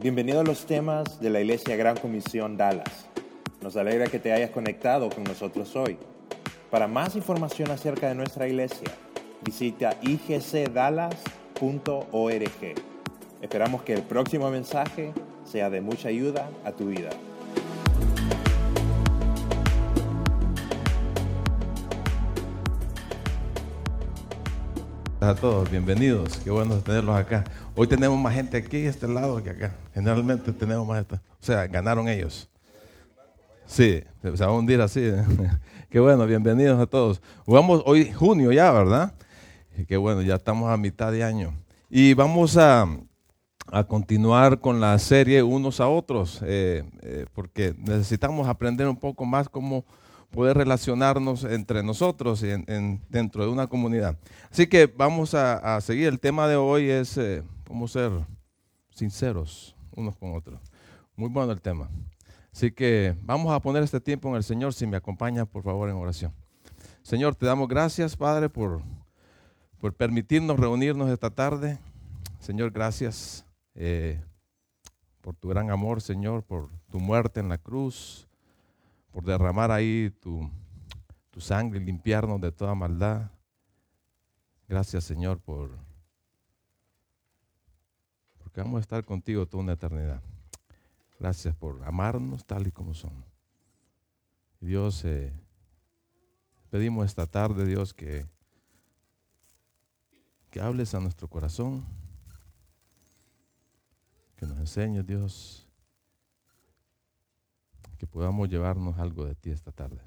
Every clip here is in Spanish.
Bienvenido a los temas de la Iglesia Gran Comisión Dallas. Nos alegra que te hayas conectado con nosotros hoy. Para más información acerca de nuestra iglesia, visita igcdallas.org. Esperamos que el próximo mensaje sea de mucha ayuda a tu vida. A todos, bienvenidos. Qué bueno tenerlos acá. Hoy tenemos más gente aquí este lado que acá. Generalmente tenemos más. O sea, ganaron ellos. Sí, se va a hundir así. Qué bueno, bienvenidos a todos. Vamos hoy junio ya, ¿verdad? Qué bueno, ya estamos a mitad de año. Y vamos a, a continuar con la serie unos a otros, eh, eh, porque necesitamos aprender un poco más cómo poder relacionarnos entre nosotros en, dentro de una comunidad. Así que vamos a, seguir. El tema de hoy es eh, cómo ser sinceros unos con otros. Muy bueno el tema. Así que vamos a poner este tiempo en el Señor. Si me acompaña, por favor, en oración. Señor, te damos gracias, Padre, por, por permitirnos reunirnos esta tarde. Señor, gracias eh, por tu gran amor, Señor, por tu muerte en la cruz por derramar ahí tu, sangre y limpiarnos de toda maldad. Gracias Señor por porque vamos a estar contigo toda una eternidad. Gracias por amarnos tal y como somos. Dios, eh, pedimos esta tarde, Dios, que, que hables a nuestro corazón, que nos enseñes, Dios, que podamos llevarnos algo de ti esta tarde.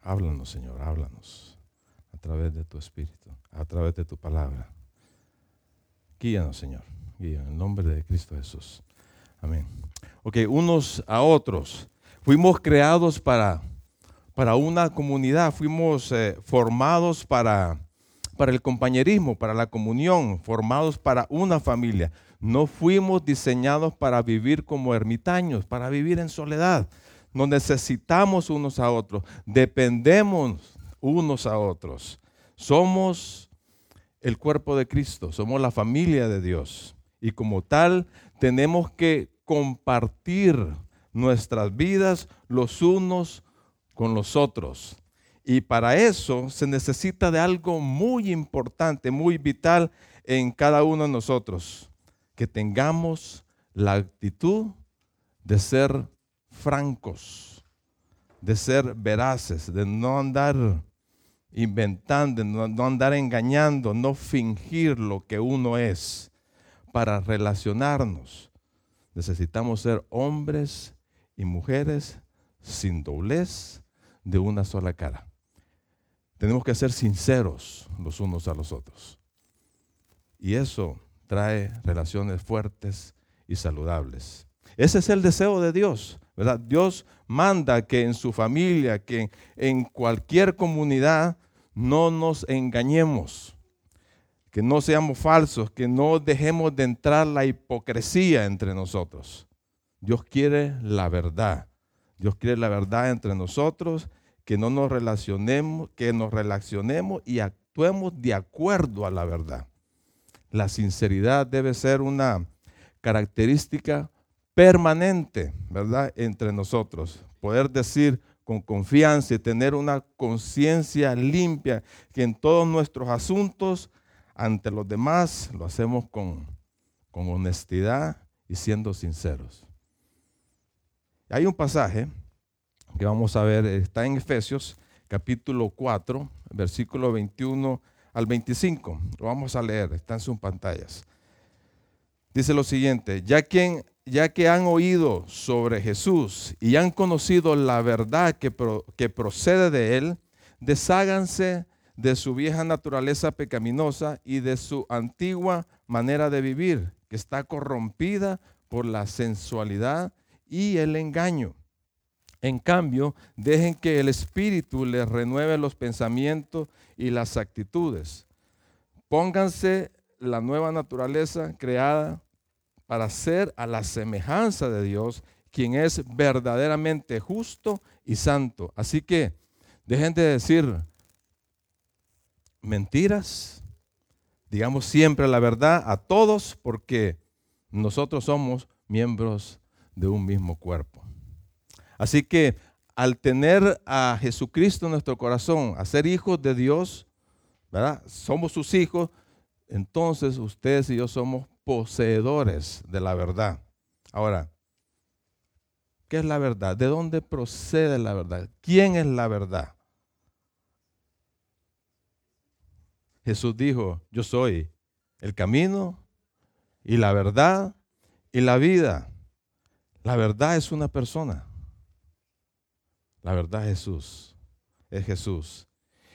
Háblanos, Señor, háblanos a través de tu Espíritu, a través de tu palabra. Guíanos, Señor, guía en nombre de Cristo Jesús. Amén. Ok, unos a otros. Fuimos creados para, para una comunidad, fuimos eh, formados para, para el compañerismo, para la comunión, formados para una familia. No fuimos diseñados para vivir como ermitaños, para vivir en soledad. Nos necesitamos unos a otros, dependemos unos a otros. Somos el cuerpo de Cristo, somos la familia de Dios. Y como tal, tenemos que compartir nuestras vidas los unos con los otros. Y para eso se necesita de algo muy importante, muy vital en cada uno de nosotros que tengamos la actitud de ser francos, de ser veraces, de no andar inventando, de no andar engañando, no fingir lo que uno es. Para relacionarnos necesitamos ser hombres y mujeres sin doblez de una sola cara. Tenemos que ser sinceros los unos a los otros. Y eso trae relaciones fuertes y saludables. Ese es el deseo de Dios, ¿verdad? Dios manda que en su familia, que en cualquier comunidad no nos engañemos, que no seamos falsos, que no dejemos de entrar la hipocresía entre nosotros. Dios quiere la verdad. Dios quiere la verdad entre nosotros, que no nos relacionemos, que nos relacionemos y actuemos de acuerdo a la verdad. La sinceridad debe ser una característica permanente, ¿verdad? Entre nosotros. Poder decir con confianza y tener una conciencia limpia que en todos nuestros asuntos ante los demás lo hacemos con, con honestidad y siendo sinceros. Hay un pasaje que vamos a ver, está en Efesios capítulo 4, versículo 21 al 25. Lo vamos a leer, está en sus pantallas. Dice lo siguiente, ya que, ya que han oído sobre Jesús y han conocido la verdad que, que procede de él, desháganse de su vieja naturaleza pecaminosa y de su antigua manera de vivir, que está corrompida por la sensualidad y el engaño. En cambio, dejen que el Espíritu les renueve los pensamientos y las actitudes. Pónganse la nueva naturaleza creada para ser a la semejanza de Dios, quien es verdaderamente justo y santo. Así que dejen de decir mentiras, digamos siempre la verdad a todos porque nosotros somos miembros de un mismo cuerpo. Así que al tener a Jesucristo en nuestro corazón, a ser hijos de Dios, ¿verdad? Somos sus hijos, entonces ustedes y yo somos poseedores de la verdad. Ahora, ¿qué es la verdad? ¿De dónde procede la verdad? ¿Quién es la verdad? Jesús dijo, yo soy el camino y la verdad y la vida. La verdad es una persona. La verdad es Jesús. Es Jesús.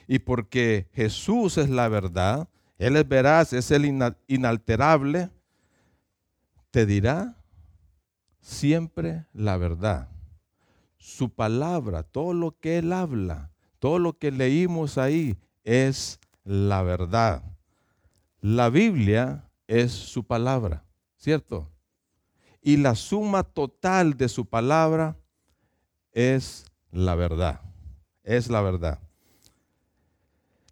Y porque Jesús es la verdad, Él es veraz, es el inalterable, te dirá siempre la verdad. Su palabra, todo lo que Él habla, todo lo que leímos ahí es la verdad. La Biblia es su palabra, ¿cierto? Y la suma total de su palabra es la verdad. Es la verdad.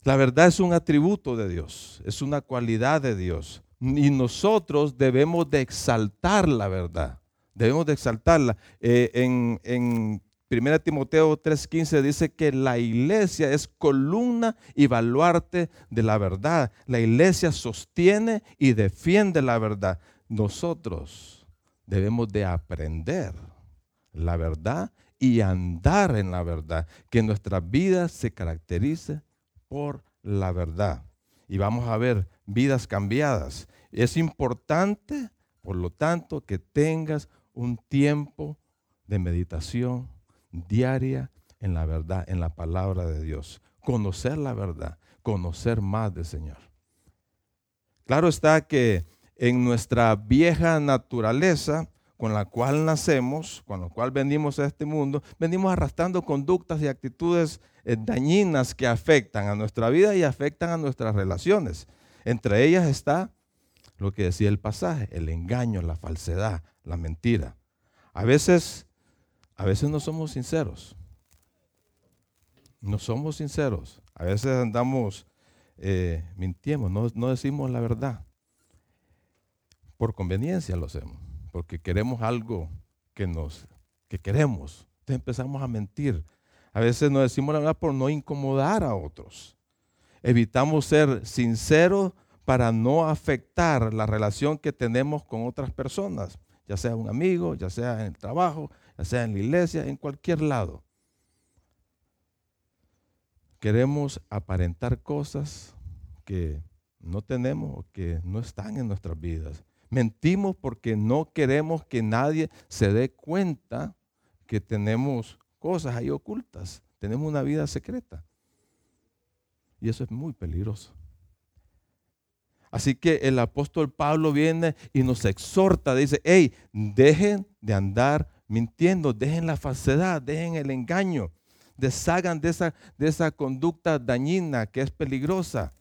La verdad es un atributo de Dios, es una cualidad de Dios. Y nosotros debemos de exaltar la verdad. Debemos de exaltarla. Eh, en, en 1 Timoteo 3:15 dice que la iglesia es columna y baluarte de la verdad. La iglesia sostiene y defiende la verdad. Nosotros debemos de aprender la verdad y andar en la verdad. Que nuestra vida se caracterice por la verdad. Y vamos a ver vidas cambiadas. Es importante, por lo tanto, que tengas un tiempo de meditación diaria en la verdad, en la palabra de Dios. Conocer la verdad, conocer más del Señor. Claro está que en nuestra vieja naturaleza, con la cual nacemos, con la cual venimos a este mundo, venimos arrastrando conductas y actitudes eh, dañinas que afectan a nuestra vida y afectan a nuestras relaciones. Entre ellas está lo que decía el pasaje, el engaño, la falsedad, la mentira. A veces a veces no somos sinceros. No somos sinceros. A veces andamos eh, mintiendo, no, no decimos la verdad. Por conveniencia lo hacemos, porque queremos algo que nos que queremos. Entonces empezamos a mentir. A veces no decimos la verdad por no incomodar a otros. Evitamos ser sinceros para no afectar la relación que tenemos con otras personas, ya sea un amigo, ya sea en el trabajo, ya sea en la iglesia, en cualquier lado. Queremos aparentar cosas que no tenemos o que no están en nuestras vidas. Mentimos porque no queremos que nadie se dé cuenta que tenemos cosas ahí ocultas. Tenemos una vida secreta. Y eso es muy peligroso. Así que el apóstol Pablo viene y nos exhorta, dice, hey, dejen de andar mintiendo, dejen la falsedad, dejen el engaño, deshagan de esa, de esa conducta dañina que es peligrosa.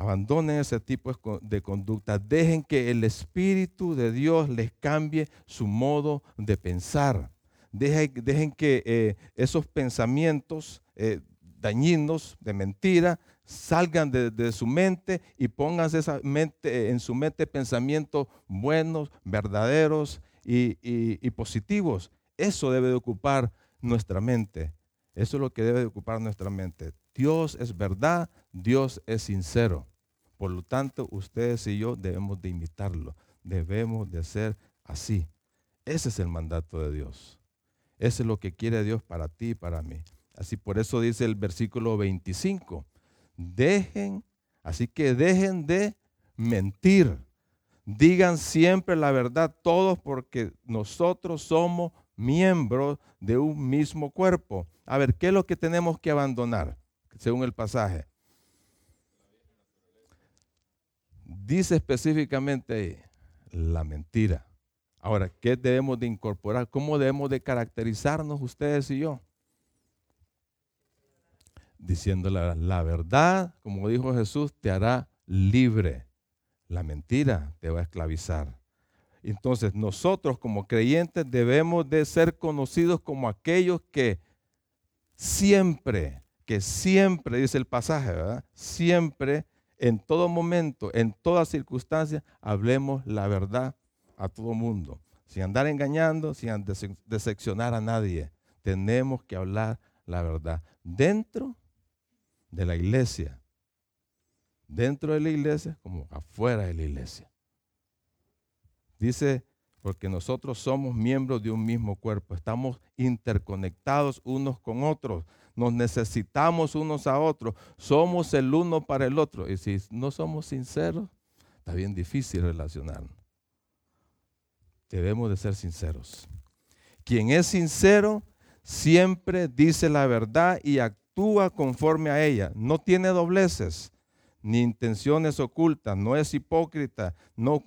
Abandonen ese tipo de conducta. Dejen que el Espíritu de Dios les cambie su modo de pensar. Dejen, que eh, esos pensamientos eh, dañinos, de mentira, salgan de, su mente y pónganse esa mente, en su mente pensamientos buenos, verdaderos y, positivos. Eso debe de ocupar nuestra mente. Eso es lo que debe de ocupar nuestra mente. Dios es verdad, Dios es sincero. Por lo tanto, ustedes y yo debemos de imitarlo. Debemos de ser así. Ese es el mandato de Dios. Ese es lo que quiere Dios para ti y para mí. Así por eso dice el versículo 25. Dejen, así que dejen de mentir Digan siempre la verdad todos porque nosotros somos miembros de un mismo cuerpo. A ver, ¿qué es lo que tenemos que abandonar según el pasaje? Dice específicamente la mentira. Ahora, ¿qué debemos de incorporar? ¿Cómo debemos de caracterizarnos ustedes y yo? Diciendo la, la verdad, como dijo Jesús, te hará libre la mentira te va a esclavizar. Entonces nosotros como creyentes debemos de ser conocidos como aquellos que siempre, que siempre, dice el pasaje, ¿verdad? Siempre en todo momento, en toda circunstancia, hablemos la verdad a todo mundo. Sin andar engañando, sin decepcionar a nadie. Tenemos que hablar la verdad. Dentro de la iglesia. Dentro de la iglesia como afuera de la iglesia. Dice, porque nosotros somos miembros de un mismo cuerpo. Estamos interconectados unos con otros nos necesitamos unos a otros, somos el uno para el otro. Y si no somos sinceros, está bien difícil relacionarnos. Debemos de ser sinceros. Quien es sincero siempre dice la verdad y actúa conforme a ella. No tiene dobleces ni intenciones ocultas, no es hipócrita, no,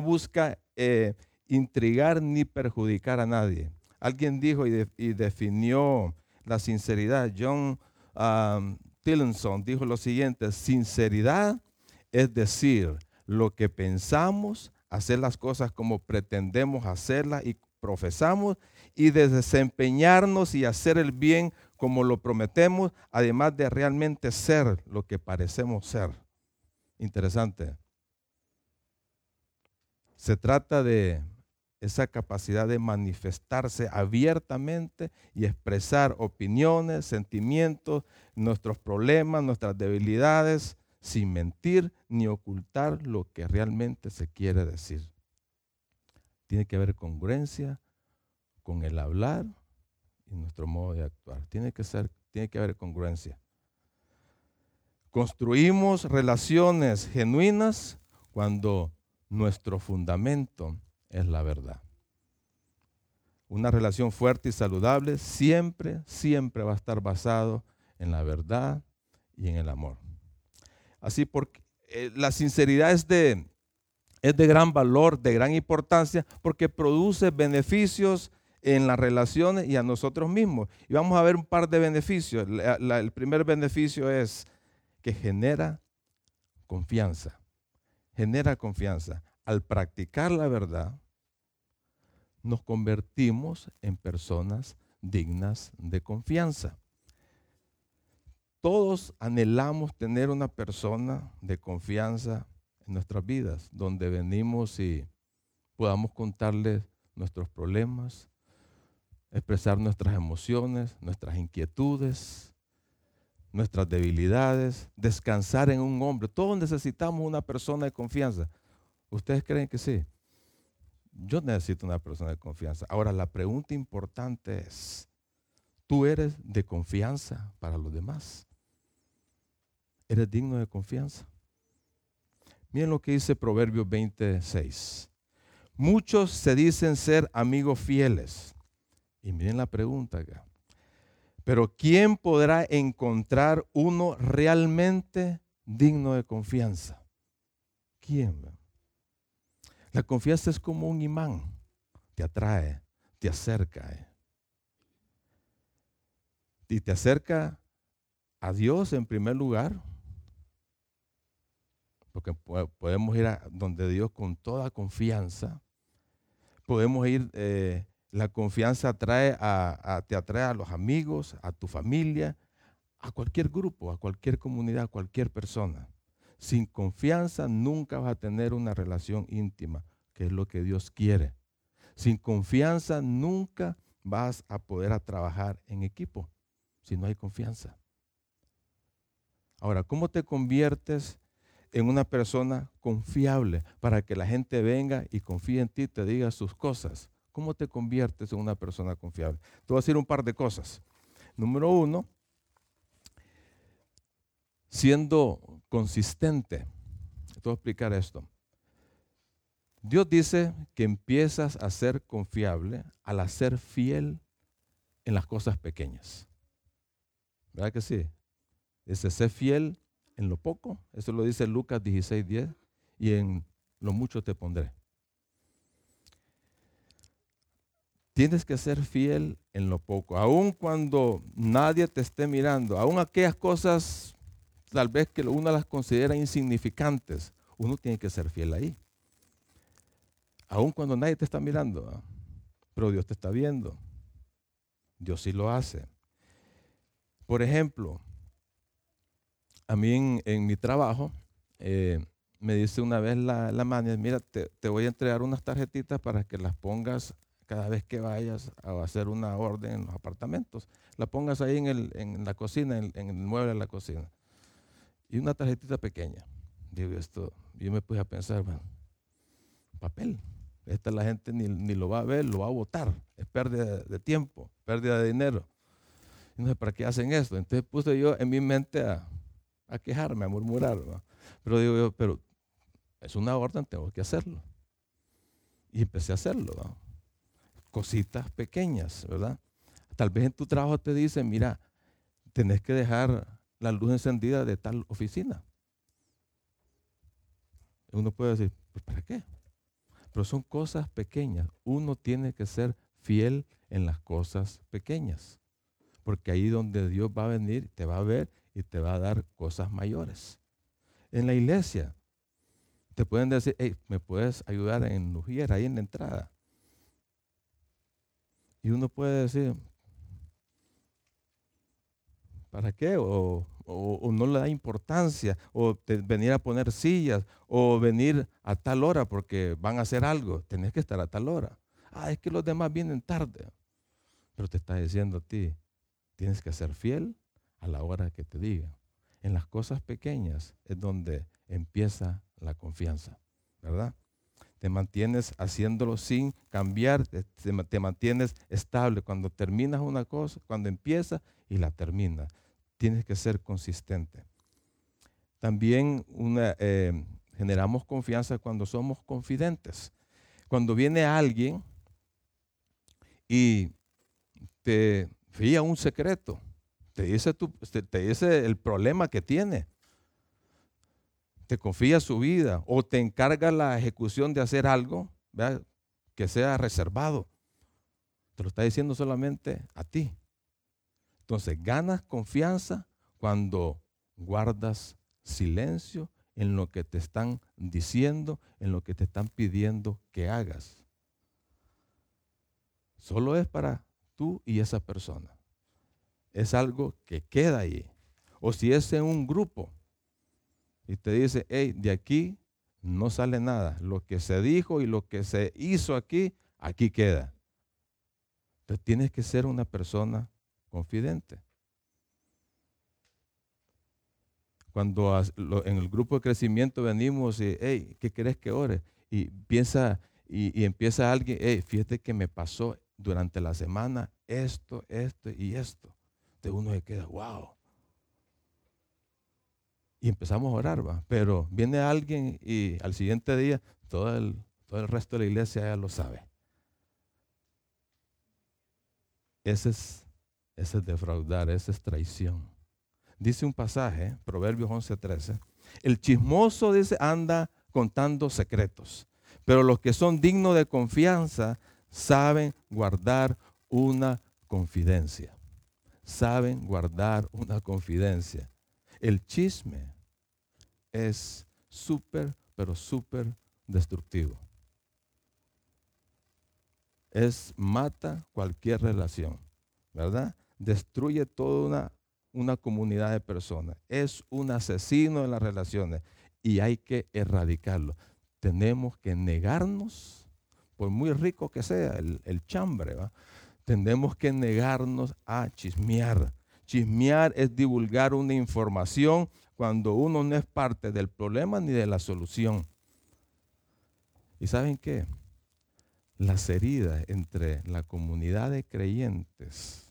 busca eh, intrigar ni perjudicar a nadie. Alguien dijo y definió la sinceridad. John um, Tillenson dijo lo siguiente, sinceridad es decir lo que pensamos, hacer las cosas como pretendemos hacerlas y profesamos y de desempeñarnos y hacer el bien como lo prometemos, además de realmente ser lo que parecemos ser. Interesante. Se trata de esa capacidad de manifestarse abiertamente y expresar opiniones, sentimientos, nuestros problemas, nuestras debilidades, sin mentir ni ocultar lo que realmente se quiere decir. Tiene que haber congruencia con el hablar y nuestro modo de actuar. Tiene que, ser, tiene que haber congruencia. Construimos relaciones genuinas cuando nuestro fundamento es la verdad. Una relación fuerte y saludable siempre, siempre va a estar basado en la verdad y en el amor. Así porque eh, la sinceridad es de, es de gran valor, de gran importancia, porque produce beneficios en las relaciones y a nosotros mismos. Y vamos a ver un par de beneficios. el primer beneficio es que genera confianza. Genera confianza al practicar la verdad, nos convertimos en personas dignas de confianza. Todos anhelamos tener una persona de confianza en nuestras vidas, donde venimos y podamos contarles nuestros problemas, expresar nuestras emociones, nuestras inquietudes, nuestras debilidades, descansar en un hombre. Todos necesitamos una persona de confianza. ¿Ustedes creen que sí? Yo necesito una persona de confianza. Ahora, la pregunta importante es, ¿tú eres de confianza para los demás? ¿Eres digno de confianza? Miren lo que dice Proverbios 26. Muchos se dicen ser amigos fieles. Y miren la pregunta acá. Pero ¿quién podrá encontrar uno realmente digno de confianza? ¿Quién? La confianza es como un imán, te atrae, te acerca. Eh. Y te acerca a Dios en primer lugar, porque podemos ir a donde Dios con toda confianza. Podemos ir, eh, la confianza atrae a, te atrae a los amigos, a tu familia, a cualquier grupo, a cualquier comunidad, a cualquier persona. Sin confianza nunca vas a tener una relación íntima, que es lo que Dios quiere. Sin confianza nunca vas a poder trabajar en equipo, si no hay confianza. Ahora, ¿cómo te conviertes en una persona confiable para que la gente venga y confíe en ti te diga sus cosas? ¿Cómo te conviertes en una persona confiable? Te voy a decir un par de cosas. Número uno, siendo consistente. Te voy a explicar esto. Dios dice que empiezas a ser confiable al ser fiel en las cosas pequeñas. ¿Verdad que sí? Dice, ser fiel en lo poco. Eso lo dice Lucas 16, 10. Y en lo mucho te pondré. Tienes que ser fiel en lo poco, aun cuando nadie te esté mirando, aun aquellas cosas tal vez que uno las considera insignificantes, uno tiene que ser fiel ahí. Aun cuando nadie te está mirando, pero Dios te está viendo. Dios sí lo hace. Por ejemplo, a mí en, mi trabajo eh, me dice una vez la, la mira, te, voy a entregar unas tarjetitas para que las pongas cada vez que vayas a hacer una orden en los apartamentos. La pongas ahí en, la cocina, en, el mueble de la cocina. Y una tarjetita pequeña. Digo, esto, yo me puse a pensar, bueno, papel. Esta la gente ni, ni, lo va a ver, lo va a votar. Es pérdida de tiempo, pérdida de dinero. Y no sé para qué hacen esto. Entonces puse yo en mi mente a, quejarme, a murmurar. Pero digo yo, pero es una orden, tengo que hacerlo. Y empecé a hacerlo. Cositas pequeñas, ¿verdad? Tal vez en tu trabajo te dicen, mira, tenés que dejar la luz encendida de tal oficina. Uno puede decir, ¿pues ¿para qué? Pero son cosas pequeñas. Uno tiene que ser fiel en las cosas pequeñas. Porque ahí donde Dios va a venir, te va a ver y te va a dar cosas mayores. En la iglesia, te pueden decir, hey, ¿me puedes ayudar en Lujier, ahí en la entrada? Y uno puede decir, ¿para qué? O, no le da importancia, o venir a poner sillas, o venir a tal hora porque van a hacer algo. Tenés que estar a tal hora. Ah, es que los demás vienen tarde. Pero te está diciendo a ti, tienes que ser fiel a la hora que te diga. En las cosas pequeñas es donde empieza la confianza, ¿verdad? Te mantienes haciéndolo sin cambiar, te, mantienes estable. Cuando terminas una cosa, cuando empiezas y la terminas, tienes que ser consistente. También eh, generamos confianza cuando somos confidentes. Cuando viene alguien y te fía un secreto, te dice, te dice el problema que tiene te confía su vida o te encarga la ejecución de hacer algo que sea reservado. Te lo está diciendo solamente a ti. Entonces ganas confianza cuando guardas silencio en lo que te están diciendo, en lo que te están pidiendo que hagas. Solo es para tú y esa persona. Es algo que queda ahí. O si es en un grupo, y te dice, hey, de aquí no sale nada. Lo que se dijo y lo que se hizo aquí, aquí queda. Entonces tienes que ser una persona confidente. Cuando en el grupo de crecimiento venimos y, hey, ¿qué querés que ore? Y piensa, y, empieza alguien, hey, fíjate que me pasó durante la semana esto, esto y esto. De uno se queda, wow y empezamos a orar, ¿va? Pero viene alguien y al siguiente día todo el, todo el resto de la iglesia ya lo sabe. Ese es, ese es defraudar, esa es traición. Dice un pasaje, Proverbios 11:13, el chismoso dice anda contando secretos, pero los que son dignos de confianza saben guardar una confidencia. Saben guardar una confidencia. El chisme es súper, pero súper destructivo. Es mata cualquier relación, ¿verdad? Destruye toda una, una comunidad de personas. Es un asesino en las relaciones y hay que erradicarlo. Tenemos que negarnos, por muy rico que sea el, el chambre, ¿va? tenemos que negarnos a chismear, Chismear es divulgar una información cuando uno no es parte del problema ni de la solución. ¿Y saben qué? Las heridas entre la comunidad de creyentes,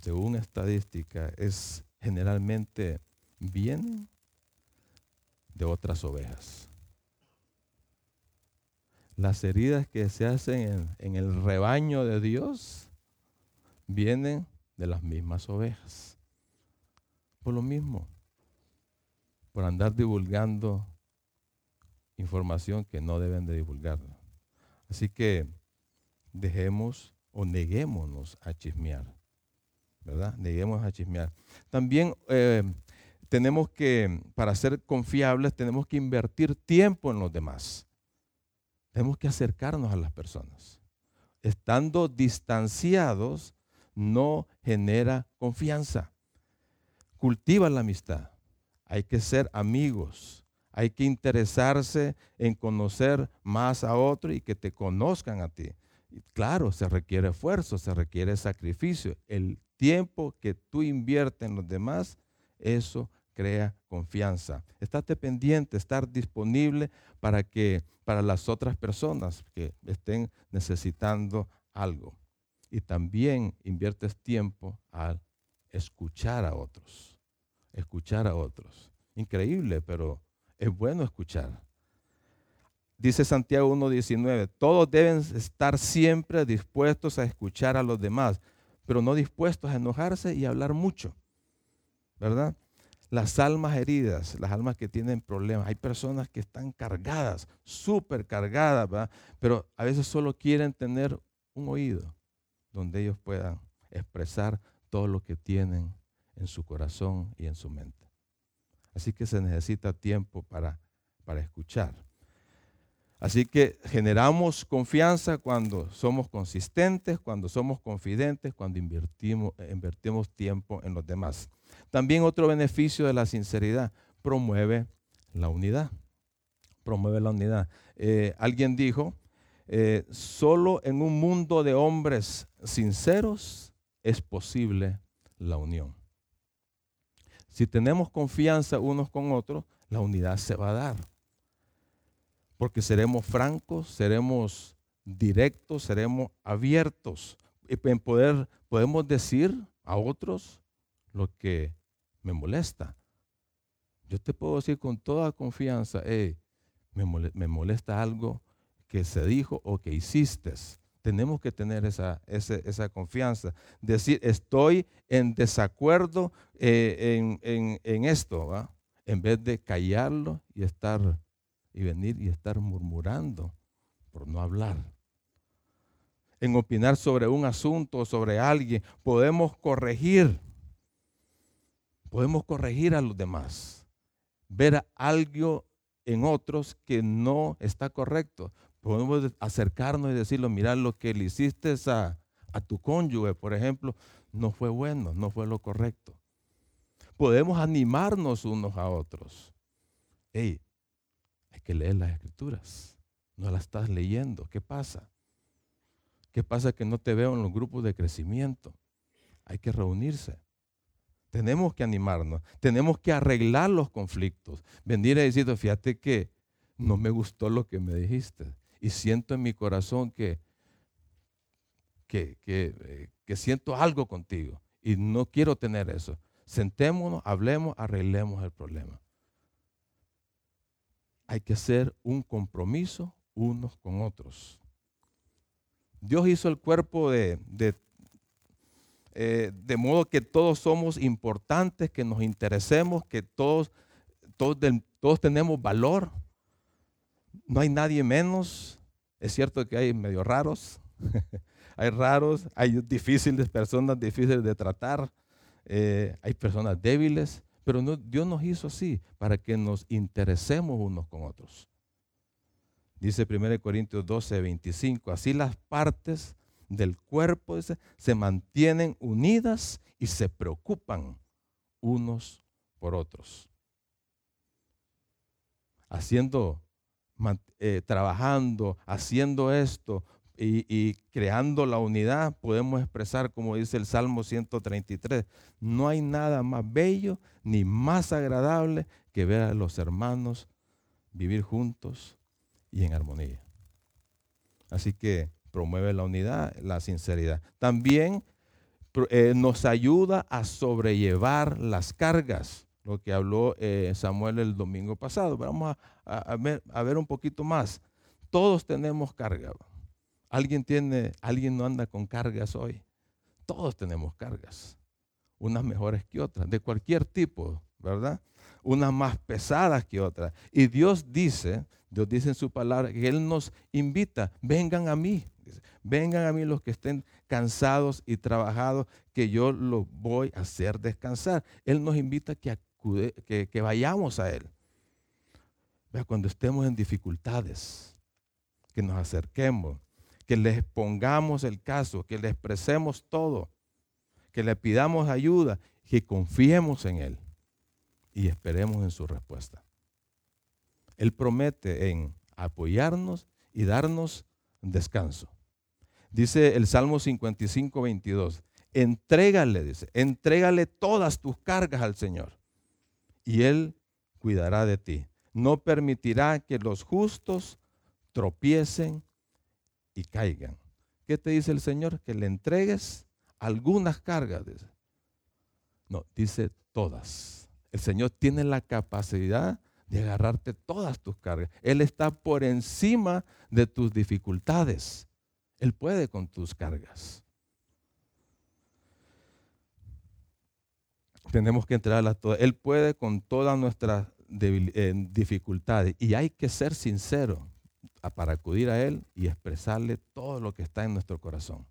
según estadística, es generalmente vienen de otras ovejas. Las heridas que se hacen en, en el rebaño de Dios vienen de las mismas ovejas. Por lo mismo, por andar divulgando información que no deben de divulgar. Así que dejemos o neguémonos a chismear, ¿verdad? Neguemos a chismear. También eh, tenemos que, para ser confiables, tenemos que invertir tiempo en los demás. Tenemos que acercarnos a las personas. Estando distanciados, no genera confianza. Cultiva la amistad. hay que ser amigos, hay que interesarse en conocer más a otro y que te conozcan a ti. claro, se requiere esfuerzo, se requiere sacrificio. El tiempo que tú inviertes en los demás, eso crea confianza. Estate pendiente, estar disponible para que para las otras personas que estén necesitando algo. Y también inviertes tiempo al escuchar a otros. Escuchar a otros. Increíble, pero es bueno escuchar. Dice Santiago 1.19, todos deben estar siempre dispuestos a escuchar a los demás, pero no dispuestos a enojarse y hablar mucho. ¿Verdad? Las almas heridas, las almas que tienen problemas, hay personas que están cargadas, súper cargadas, ¿verdad? pero a veces solo quieren tener un oído donde ellos puedan expresar todo lo que tienen en su corazón y en su mente. Así que se necesita tiempo para, para escuchar. Así que generamos confianza cuando somos consistentes, cuando somos confidentes, cuando invertimos, tiempo en los demás. También otro beneficio de la sinceridad, promueve la unidad. Promueve la unidad. Eh, alguien dijo, eh, solo en un mundo de hombres sinceros es posible la unión. Si tenemos confianza unos con otros, la unidad se va a dar. Porque seremos francos, seremos directos, seremos abiertos. Y en poder, podemos decir a otros lo que me molesta. Yo te puedo decir con toda confianza, me molesta algo que se dijo o que hiciste. Tenemos que tener esa, esa, confianza. Decir, estoy en desacuerdo eh, en, esto, en vez de callarlo y estar y venir y estar murmurando por no hablar. En opinar sobre un asunto o sobre alguien, podemos corregir. Podemos corregir a los demás. Ver algo en otros que no está correcto. Podemos acercarnos y decirlo, mira lo que le hiciste a, tu cónyuge, por ejemplo, no fue bueno, no fue lo correcto. Podemos animarnos unos a otros. Hey, hay que leer las escrituras. No las estás leyendo. ¿Qué pasa? ¿Qué pasa que no te veo en los grupos de crecimiento? Hay que reunirse. Tenemos que animarnos. Tenemos que arreglar los conflictos. Venir a decir, fíjate que no me gustó lo que me dijiste y siento en mi corazón que, que, eh, que, siento algo contigo y no quiero tener eso. Sentémonos, hablemos, arreglemos el problema. Hay que hacer un compromiso unos con otros. Dios hizo el cuerpo de, de, eh, modo que todos somos importantes, que nos interesemos, que todos, todos, todos tenemos valor no hay nadie menos. Es cierto que hay medio raros, hay raros, hay difíciles, personas difíciles de tratar, eh, hay personas débiles, pero Dios nos hizo así para que nos interesemos unos con otros. Dice 1 Corintios 12, 25, así las partes del cuerpo se mantienen unidas y se preocupan unos por otros. Haciendo eh, trabajando, haciendo esto y, creando la unidad, podemos expresar, como dice el Salmo 133, no hay nada más bello ni más agradable que ver a los hermanos vivir juntos y en armonía. Así que promueve la unidad, la sinceridad. También eh, nos ayuda a sobrellevar las cargas lo que habló eh, Samuel el domingo pasado. vamos a, ver, un poquito más. Todos tenemos carga. ¿Alguien, tiene, ¿Alguien no anda con cargas hoy? Todos tenemos cargas. Unas mejores que otras, de cualquier tipo, ¿verdad? Unas más pesadas que otras. Y Dios dice, Dios dice en su palabra que Él nos invita, vengan a mí, vengan a mí los que estén cansados y trabajados, que yo los voy a hacer descansar. Él nos invita que que, vayamos a Él. cuando estemos en dificultades, que nos acerquemos, que le expongamos el caso, que le expresemos todo, que le pidamos ayuda, que confiemos en Él. y esperemos en su respuesta. Él promete en apoyarnos y darnos descanso. Dice el Salmo 55, 22, entrégale, dice, entrégale todas tus cargas al Señor y Él cuidará de ti. No permitirá que los justos tropiecen y caigan. ¿Qué te dice el Señor? Que le entregues algunas cargas. No, dice todas. El Señor tiene la capacidad de agarrarte todas tus cargas. Él está por encima de tus dificultades. Él puede con tus cargas. Tenemos que a todas. Él puede con todas nuestras eh, dificultades. Y hay que ser sincero para acudir a Él y expresarle todo lo que está en nuestro corazón.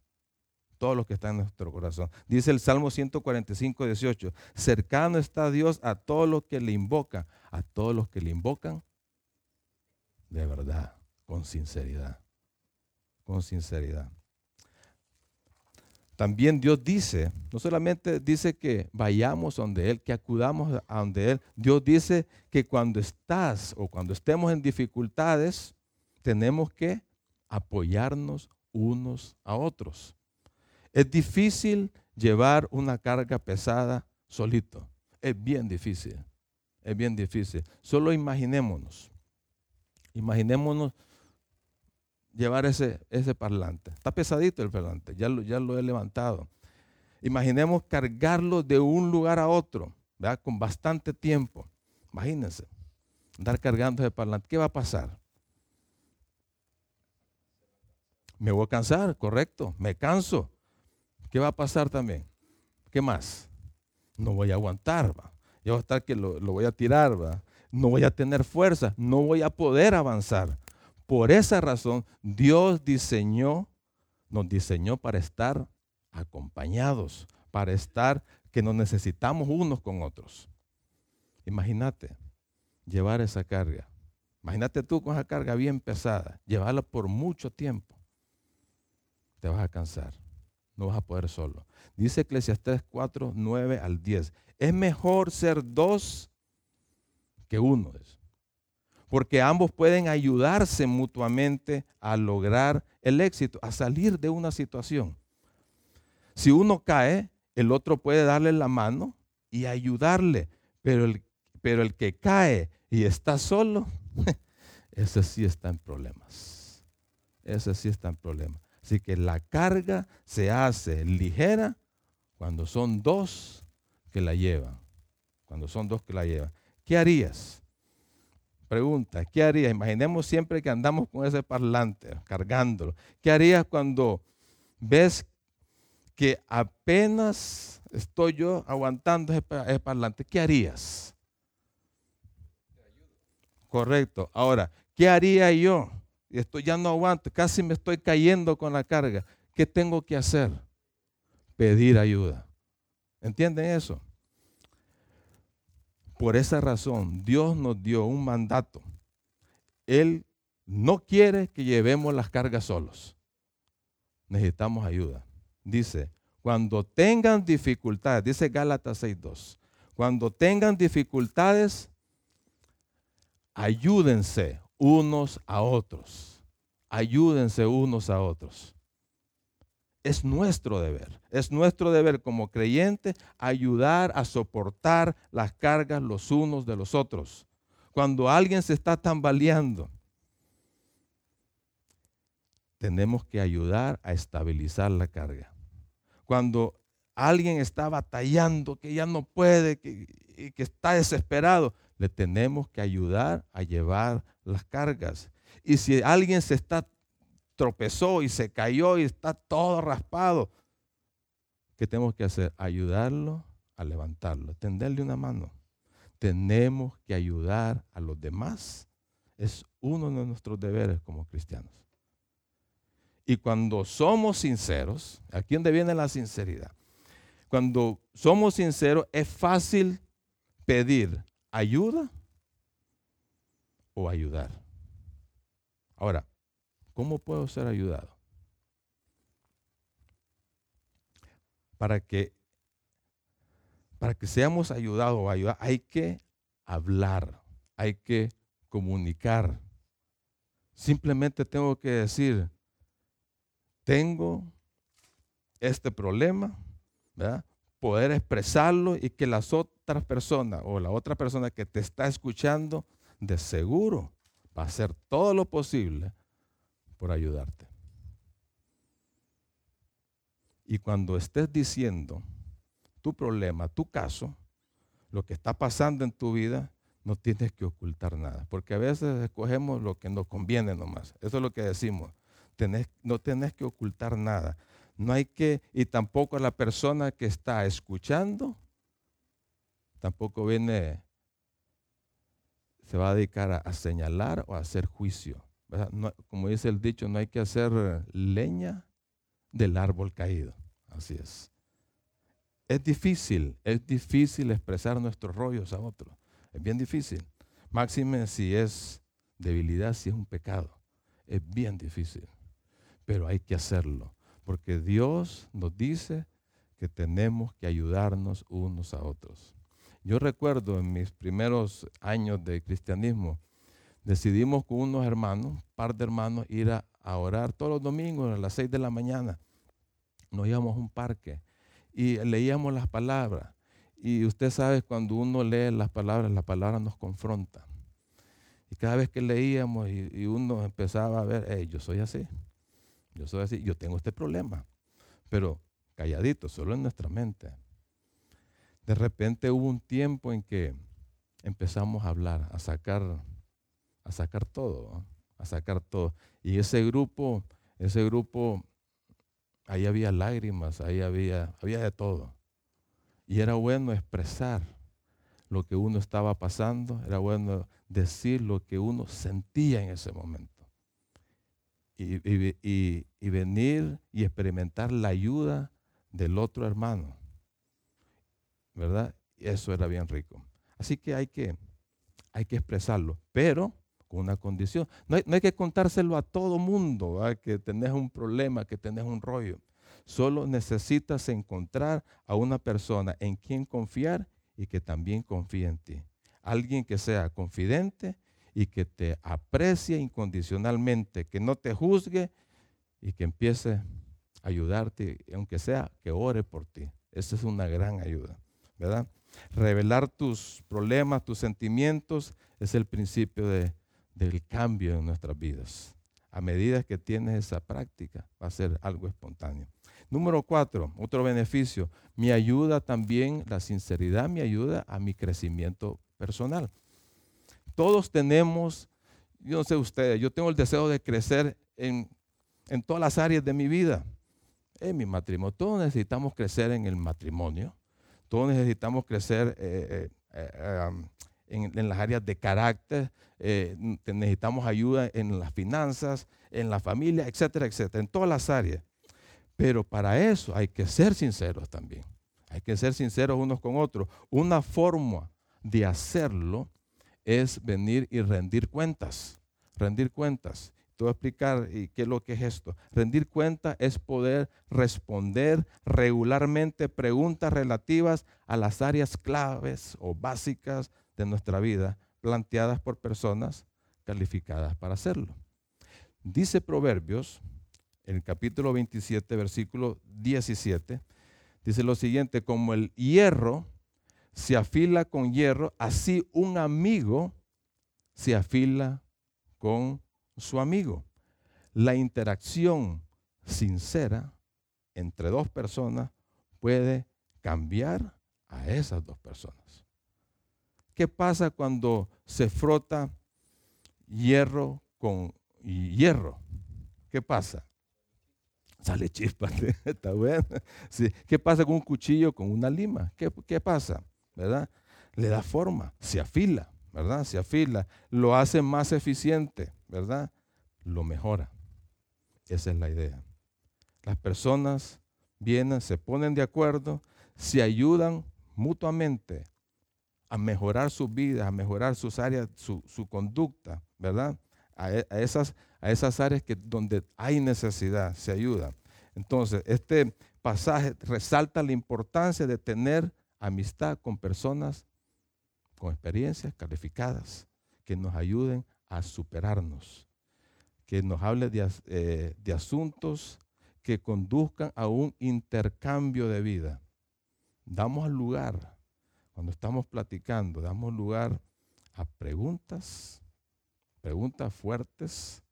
Todo lo que está en nuestro corazón. Dice el Salmo 145, 18. Cercano está Dios a todos los que le invocan. A todos los que le invocan de verdad, con sinceridad con sinceridad. También Dios dice, no solamente dice que vayamos donde Él, que acudamos a donde Él, Dios dice que cuando estás o cuando estemos en dificultades, tenemos que apoyarnos unos a otros. Es difícil llevar una carga pesada solito. Es bien difícil. Es bien difícil. Solo imaginémonos. Imaginémonos llevar ese, ese parlante. Está pesadito el parlante, ya lo, ya lo he levantado. Imaginemos cargarlo de un lugar a otro, ¿verdad? con bastante tiempo. Imagínense, andar cargando ese parlante. ¿Qué va a pasar? Me voy a cansar, correcto, me canso. ¿Qué va a pasar también? ¿Qué más? No voy a aguantar, ¿va? Yo voy a estar que lo, lo voy a tirar, ¿va? No voy a tener fuerza, no voy a poder avanzar. Por esa razón, Dios diseñó, nos diseñó para estar acompañados, para estar que nos necesitamos unos con otros. Imagínate llevar esa carga. Imagínate tú con esa carga bien pesada, llevarla por mucho tiempo. Te vas a cansar, no vas a poder solo. Dice Eclesiastés 4, 9 al 10. Es mejor ser dos que uno porque ambos pueden ayudarse mutuamente a lograr el éxito, a salir de una situación. Si uno cae, el otro puede darle la mano y ayudarle, pero el, pero el que cae y está solo, ese sí está en problemas. Ese sí está en problemas. Así que la carga se hace ligera cuando son dos que la llevan. Cuando son dos que la llevan. ¿Qué harías? Pregunta, ¿qué harías? Imaginemos siempre que andamos con ese parlante, cargándolo. ¿Qué harías cuando ves que apenas estoy yo aguantando ese, parlante? ¿Qué harías? Correcto. Ahora, ¿qué haría yo? Esto ya no aguanto, casi me estoy cayendo con la carga. ¿Qué tengo que hacer? Pedir ayuda. ¿Entienden eso? Por esa razón, Dios nos dio un mandato. Él no quiere que llevemos las cargas solos. Necesitamos ayuda. Dice, cuando tengan dificultades, dice Gálatas 6.2, cuando tengan dificultades, ayúdense unos a otros. Ayúdense unos a otros. Es nuestro deber, es nuestro deber como creyente ayudar a soportar las cargas los unos de los otros. Cuando alguien se está tambaleando, tenemos que ayudar a estabilizar la carga. Cuando alguien está batallando, que ya no puede, que, que está desesperado, le tenemos que ayudar a llevar las cargas. Y si alguien se está tropezó y se cayó y está todo raspado. ¿Qué tenemos que hacer? Ayudarlo a levantarlo, tenderle una mano. Tenemos que ayudar a los demás. Es uno de nuestros deberes como cristianos. Y cuando somos sinceros, aquí donde viene la sinceridad, cuando somos sinceros es fácil pedir ayuda o ayudar. Ahora, ¿Cómo puedo ser ayudado? Para que, para que seamos ayudados o ayudar, hay que hablar, hay que comunicar. Simplemente tengo que decir, tengo este problema, poder expresarlo y que las otras personas o la otra persona que te está escuchando, de seguro va a hacer todo lo posible por ayudarte. Y cuando estés diciendo tu problema, tu caso, lo que está pasando en tu vida, no tienes que ocultar nada. Porque a veces escogemos lo que nos conviene nomás. Eso es lo que decimos. no tenés que ocultar nada. No hay que, y tampoco la persona que está escuchando, tampoco viene, se va a dedicar a, señalar o a hacer juicio. Como dice el dicho, no hay que hacer leña del árbol caído. Así es. Es difícil, es difícil expresar nuestros rollos a otros. Es bien difícil. Máxime si es debilidad, si es un pecado. Es bien difícil. Pero hay que hacerlo. Porque Dios nos dice que tenemos que ayudarnos unos a otros. Yo recuerdo en mis primeros años de cristianismo, decidimos con unos hermanos, par de hermanos, ir a, orar todos los domingos a las seis de la mañana. Nos íbamos a un parque y leíamos las palabras. Y usted sabe, cuando uno lee las palabras, las palabras nos confrontan. Y cada vez que leíamos y, uno empezaba a ver, yo soy así, yo soy así, yo tengo este problema. Pero calladito, solo en nuestra mente. De repente hubo un tiempo en que empezamos a hablar, a sacar, a sacar todo, a sacar todo. Y ese grupo, ese grupo, ahí había lágrimas, ahí había, había de todo. Y era bueno expresar lo que uno estaba pasando, era bueno decir lo que uno sentía en ese momento. Y, venir y experimentar la ayuda del otro hermano. ¿Verdad? Eso era bien rico. Así que hay que, hay que expresarlo, pero con una condición. No hay, que contárselo a todo mundo, que tenés un problema, que tenés un rollo. Solo necesitas encontrar a una persona en quien confiar y que también confíe en ti. Alguien que sea confidente y que te aprecie incondicionalmente, que no te juzgue y que empiece a ayudarte, aunque sea que ore por ti. Esa es una gran ayuda, ¿verdad? Revelar tus problemas, tus sentimientos, es el principio del cambio en nuestras vidas. A medida que tienes esa práctica, va a ser algo espontáneo. Número cuatro, otro beneficio, me ayuda también, la sinceridad me ayuda a mi crecimiento personal. Todos tenemos, yo no sé ustedes, yo tengo el deseo de crecer en, todas las áreas de mi vida. En mi matrimonio, todos necesitamos crecer en el matrimonio, todos necesitamos crecer eh, eh, eh, en, las áreas de carácter, necesitamos ayuda en las finanzas, en la familia, etcétera, etcétera, en todas las áreas. Pero para eso hay que ser sinceros también. Hay que ser sinceros unos con otros. Una forma de hacerlo es venir y rendir cuentas. Rendir cuentas. Te voy a explicar qué es lo que es esto. Rendir cuentas es poder responder regularmente preguntas relativas a las áreas claves o básicas de nuestra vida planteadas por personas calificadas para hacerlo. Dice Proverbios en el capítulo 27, versículo 17, dice lo siguiente, como el hierro se afila con hierro, así un amigo se afila con su amigo. La interacción sincera entre dos personas puede cambiar a esas dos personas. ¿Qué pasa cuando se frota hierro con hierro? ¿Qué pasa? Sale chispa, está bueno. ¿Qué pasa con un cuchillo, con una lima? ¿Qué, ¿Qué, pasa? ¿Verdad? Le da forma, se afila, ¿verdad? Se afila, lo hace más eficiente, ¿verdad? Lo mejora. Esa es la idea. Las personas vienen, se ponen de acuerdo, se ayudan mutuamente a mejorar su vida, a mejorar sus áreas, su, conducta, ¿verdad? a, esas, a esas áreas que, donde hay necesidad, se ayuda. Entonces, este pasaje resalta la importancia de tener amistad con personas con experiencias calificadas que nos ayuden a superarnos, que nos hable de, eh, de asuntos que conduzcan a un intercambio de vida. Damos lugar, cuando estamos platicando, damos lugar a preguntas, preguntas fuertes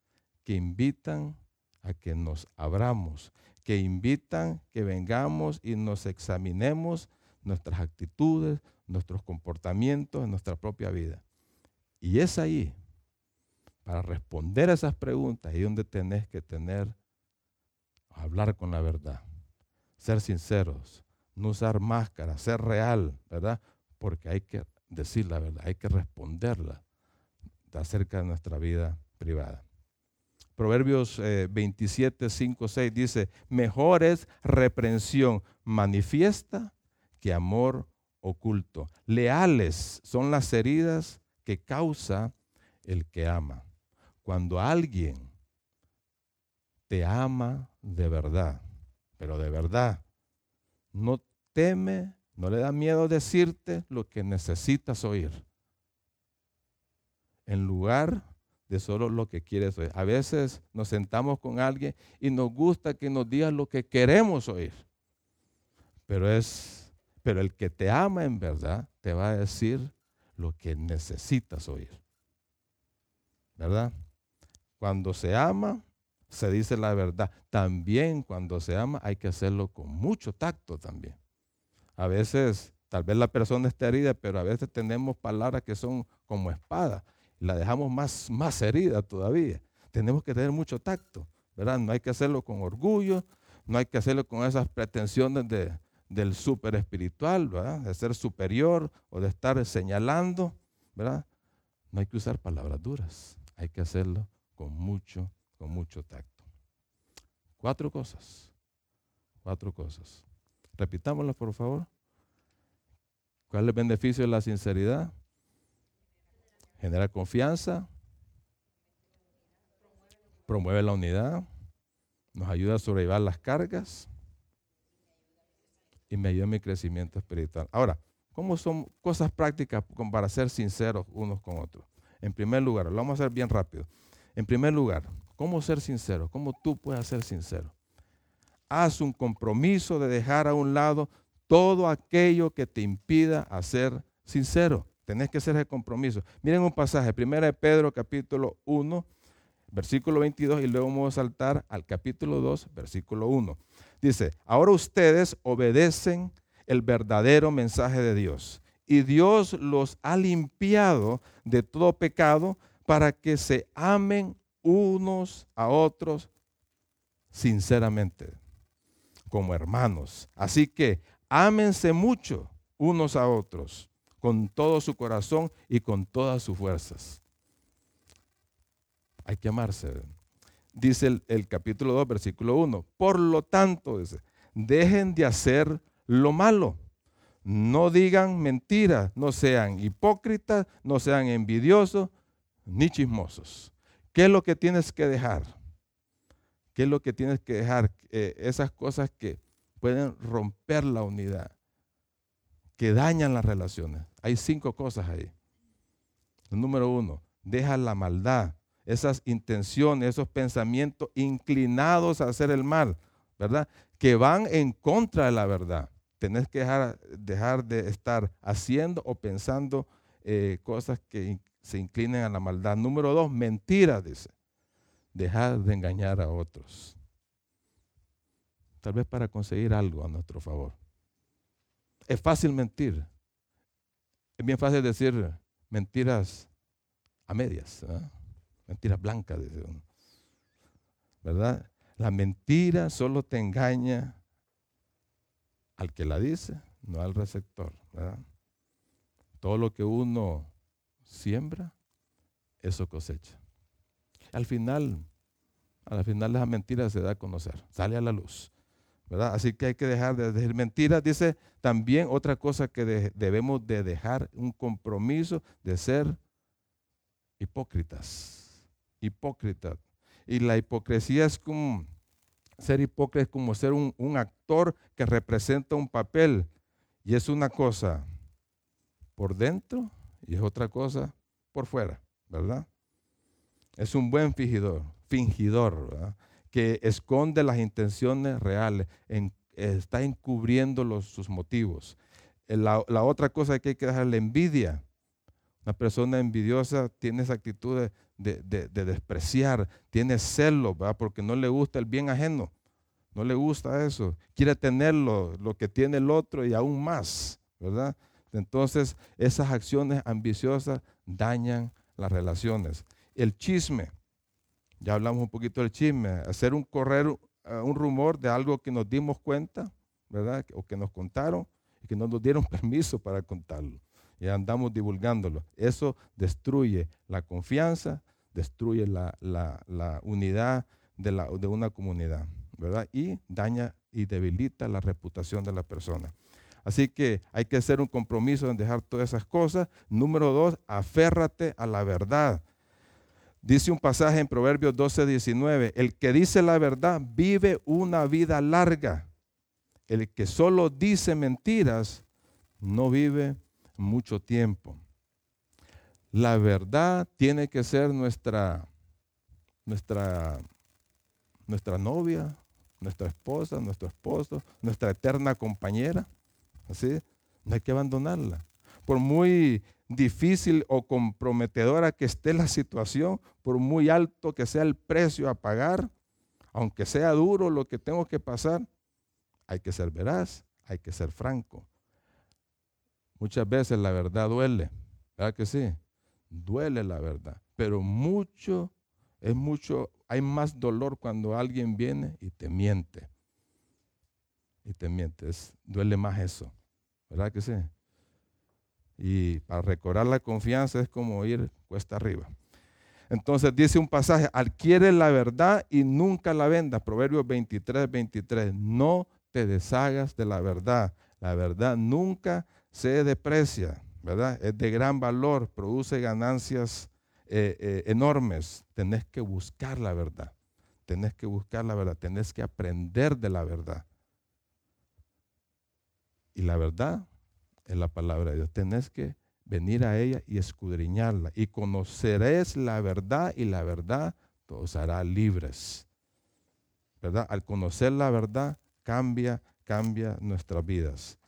que invitan a que nos abramos, que invitan que vengamos y nos examinemos nuestras actitudes, nuestros comportamientos en nuestra propia vida. Y es ahí, para responder a esas preguntas, ahí donde tenés que tener, hablar con la verdad, ser sinceros, no usar máscaras, ser real, ¿verdad? Porque hay que decir la verdad, hay que responderla acerca de nuestra vida privada. Proverbios 27, 5, 6 dice, mejor es reprensión manifiesta que amor oculto. Leales son las heridas que causa el que ama. Cuando alguien te ama de verdad, pero de verdad, no teme, no le da miedo decirte lo que necesitas oír. En lugar de solo lo que quieres oír. A veces nos sentamos con alguien y nos gusta que nos diga lo que queremos oír. Pero es pero el que te ama en verdad te va a decir lo que necesitas oír. ¿Verdad? Cuando se ama, se dice la verdad. También cuando se ama hay que hacerlo con mucho tacto también. A veces, tal vez la persona esté herida, pero a veces tenemos palabras que son como espadas la dejamos más, más herida todavía. Tenemos que tener mucho tacto, ¿verdad? No hay que hacerlo con orgullo, no hay que hacerlo con esas pretensiones de, del super espiritual, ¿verdad? De ser superior o de estar señalando, ¿verdad? No hay que usar palabras duras, hay que hacerlo con mucho, con mucho tacto. Cuatro cosas, cuatro cosas. Repitámoslas, por favor. ¿Cuál es el beneficio de la sinceridad? genera confianza, promueve la unidad, nos ayuda a sobrellevar las cargas y me ayuda en mi crecimiento espiritual. Ahora, ¿cómo son cosas prácticas para ser sinceros unos con otros? En primer lugar, lo vamos a hacer bien rápido. En primer lugar, ¿cómo ser sincero? ¿Cómo tú puedes ser sincero? Haz un compromiso de dejar a un lado todo aquello que te impida ser sincero. Tenés que hacer ese compromiso. Miren un pasaje, 1 de Pedro capítulo 1, versículo 22 y luego vamos a saltar al capítulo 2, versículo 1. Dice, ahora ustedes obedecen el verdadero mensaje de Dios y Dios los ha limpiado de todo pecado para que se amen unos a otros sinceramente, como hermanos. Así que ámense mucho unos a otros con todo su corazón y con todas sus fuerzas. Hay que amarse. Dice el, capítulo 2, versículo 1. Por lo tanto, dejen de hacer lo malo. No digan mentiras, no sean hipócritas, no sean envidiosos ni chismosos. ¿Qué es lo que tienes que dejar? ¿Qué es lo que tienes que dejar? Eh, esas cosas que pueden romper la unidad que dañan las relaciones. Hay cinco cosas ahí. número uno, deja la maldad, esas intenciones, esos pensamientos inclinados a hacer el mal, ¿verdad? Que van en contra de la verdad. Tenés que dejar, dejar de estar haciendo o pensando eh, cosas que se inclinen a la maldad. Número dos, mentiras, dice. Dejar de engañar a otros. Tal vez para conseguir algo a nuestro favor. Es fácil mentir. Es bien fácil decir mentiras a medias, mentiras blancas, ¿verdad? La mentira solo te engaña al que la dice, no al receptor. Todo lo que uno siembra, eso cosecha. Al final, al final esa mentira se da a conocer, sale a la luz. Así que hay que dejar de decir mentiras. Dice también otra cosa que debemos de dejar, un compromiso de ser hipócritas. Hipócritas. Y la hipocresía es como, ser hipócrita es como ser un, un actor que representa un papel. Y es una cosa por dentro y es otra cosa por fuera, ¿verdad? Es un buen fingidor, fingidor, que esconde las intenciones reales, está encubriendo sus motivos. Eh, la, otra cosa que hay que dejar la envidia. Una persona envidiosa tiene esa actitud de, despreciar, tiene celo, porque no le gusta el bien ajeno, no le gusta eso, quiere tenerlo, lo que tiene el otro y aún más, ¿verdad? Entonces, esas acciones ambiciosas dañan las relaciones. El chisme, ya hablamos un poquito del chisme, hacer un correr, eh, un rumor de algo que nos dimos cuenta, ¿verdad? O que nos contaron y que no nos dieron permiso para contarlo. Y andamos divulgándolo. Eso destruye la confianza, destruye la, unidad de, de una comunidad, ¿verdad? Y daña y debilita la reputación de la persona. Así que hay que hacer un compromiso en dejar todas esas cosas. Número dos, aférrate a la verdad. Dice un pasaje en Proverbios 12, 19, el que dice la verdad vive una vida larga. El que solo dice mentiras no vive mucho tiempo. La verdad tiene que ser nuestra, nuestra, nuestra novia, nuestra esposa, nuestro esposo, nuestra eterna compañera. Así, no hay que abandonarla. Por muy difícil o comprometedora que esté la situación, por muy alto que sea el precio a pagar, aunque sea duro lo que tengo que pasar, hay que ser veraz, hay que ser franco. Muchas veces la verdad duele, ¿verdad que sí? Duele la verdad, pero mucho, es mucho, hay más dolor cuando alguien viene y te miente. Y te miente, duele más eso, ¿verdad que sí? Y para recobrar la confianza es como ir cuesta arriba. Entonces dice un pasaje, adquiere la verdad y nunca la vendas. Proverbios 23, 23. No te deshagas de la verdad. La verdad nunca se deprecia, ¿verdad? Es de gran valor, produce ganancias eh, eh, enormes. Tenés que buscar la verdad. Tenés que buscar la verdad. Tenés que aprender de la verdad. Y la verdad es la palabra de Dios. Tenés que venir a ella y escudriñarla. Y conoceréis la verdad y la verdad os hará libres. ¿Verdad? Al conocer la verdad cambia, cambia nuestras vidas.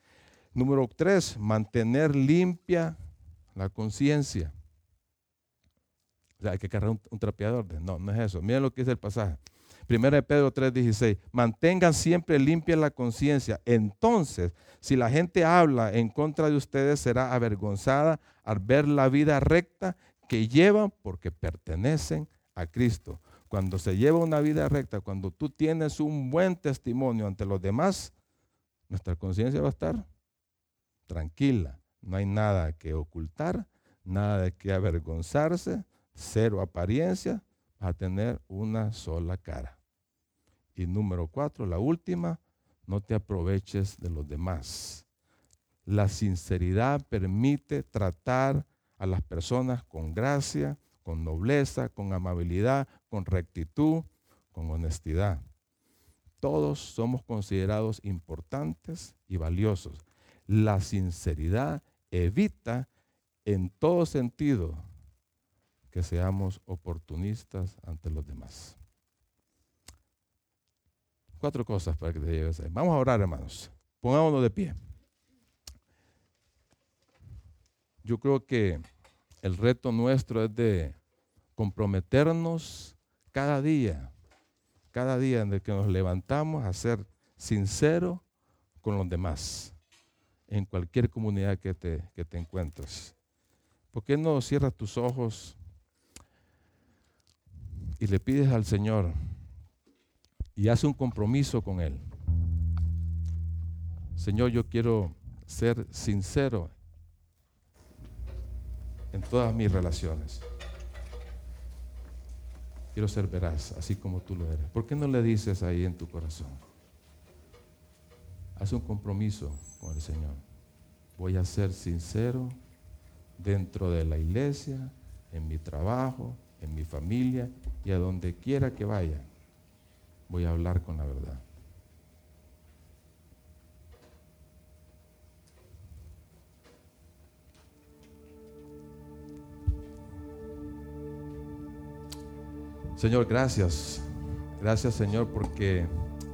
Número tres, mantener limpia la conciencia. O sea, hay que cargar un, trapeador. No, no es eso. Miren lo que dice el pasaje. Primera de Pedro 3:16, mantengan siempre limpia la conciencia. Entonces, si la gente habla en contra de ustedes, será avergonzada al ver la vida recta que llevan porque pertenecen a Cristo. Cuando se lleva una vida recta, cuando tú tienes un buen testimonio ante los demás, nuestra conciencia va a estar tranquila. No hay nada que ocultar, nada de que avergonzarse, cero apariencia, a tener una sola cara. Y número cuatro, la última, no te aproveches de los demás. La sinceridad permite tratar a las personas con gracia, con nobleza, con amabilidad, con rectitud, con honestidad. Todos somos considerados importantes y valiosos. La sinceridad evita en todo sentido que seamos oportunistas ante los demás. Cuatro cosas para que te lleves ahí. Vamos a orar, hermanos. Pongámonos de pie. Yo creo que el reto nuestro es de comprometernos cada día, cada día en el que nos levantamos a ser sinceros con los demás, en cualquier comunidad que te, que te encuentres. ¿Por qué no cierras tus ojos y le pides al Señor y hace un compromiso con Él. Señor, yo quiero ser sincero en todas mis relaciones. Quiero ser veraz, así como tú lo eres. ¿Por qué no le dices ahí en tu corazón? Haz un compromiso con el Señor. Voy a ser sincero dentro de la iglesia, en mi trabajo, en mi familia y a donde quiera que vaya voy a hablar con la verdad. Señor, gracias. Gracias, Señor, porque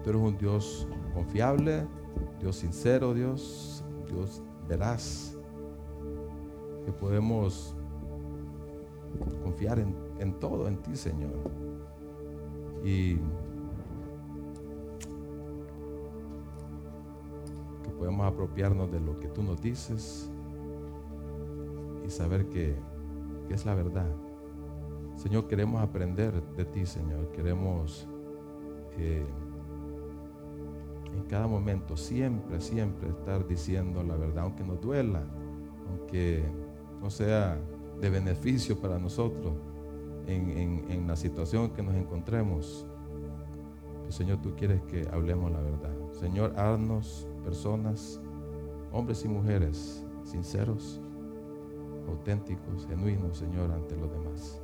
tú eres un Dios confiable, Dios sincero, Dios, Dios veraz, que podemos confiar en, en todo, en ti, Señor. Y podemos apropiarnos de lo que tú nos dices y saber que, que es la verdad. Señor, queremos aprender de ti, Señor. Queremos eh, en cada momento, siempre, siempre estar diciendo la verdad, aunque nos duela, aunque no sea de beneficio para nosotros en, en la situación que nos encontremos. Pero, Señor, tú quieres que hablemos la verdad. Señor, haznos personas, hombres y mujeres, sinceros, auténticos, genuinos, Señor, ante los demás.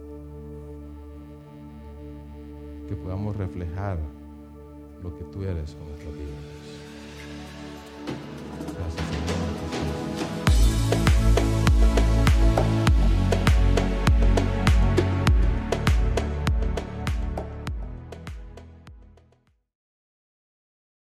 Que podamos reflejar lo que tú eres con nuestras vidas.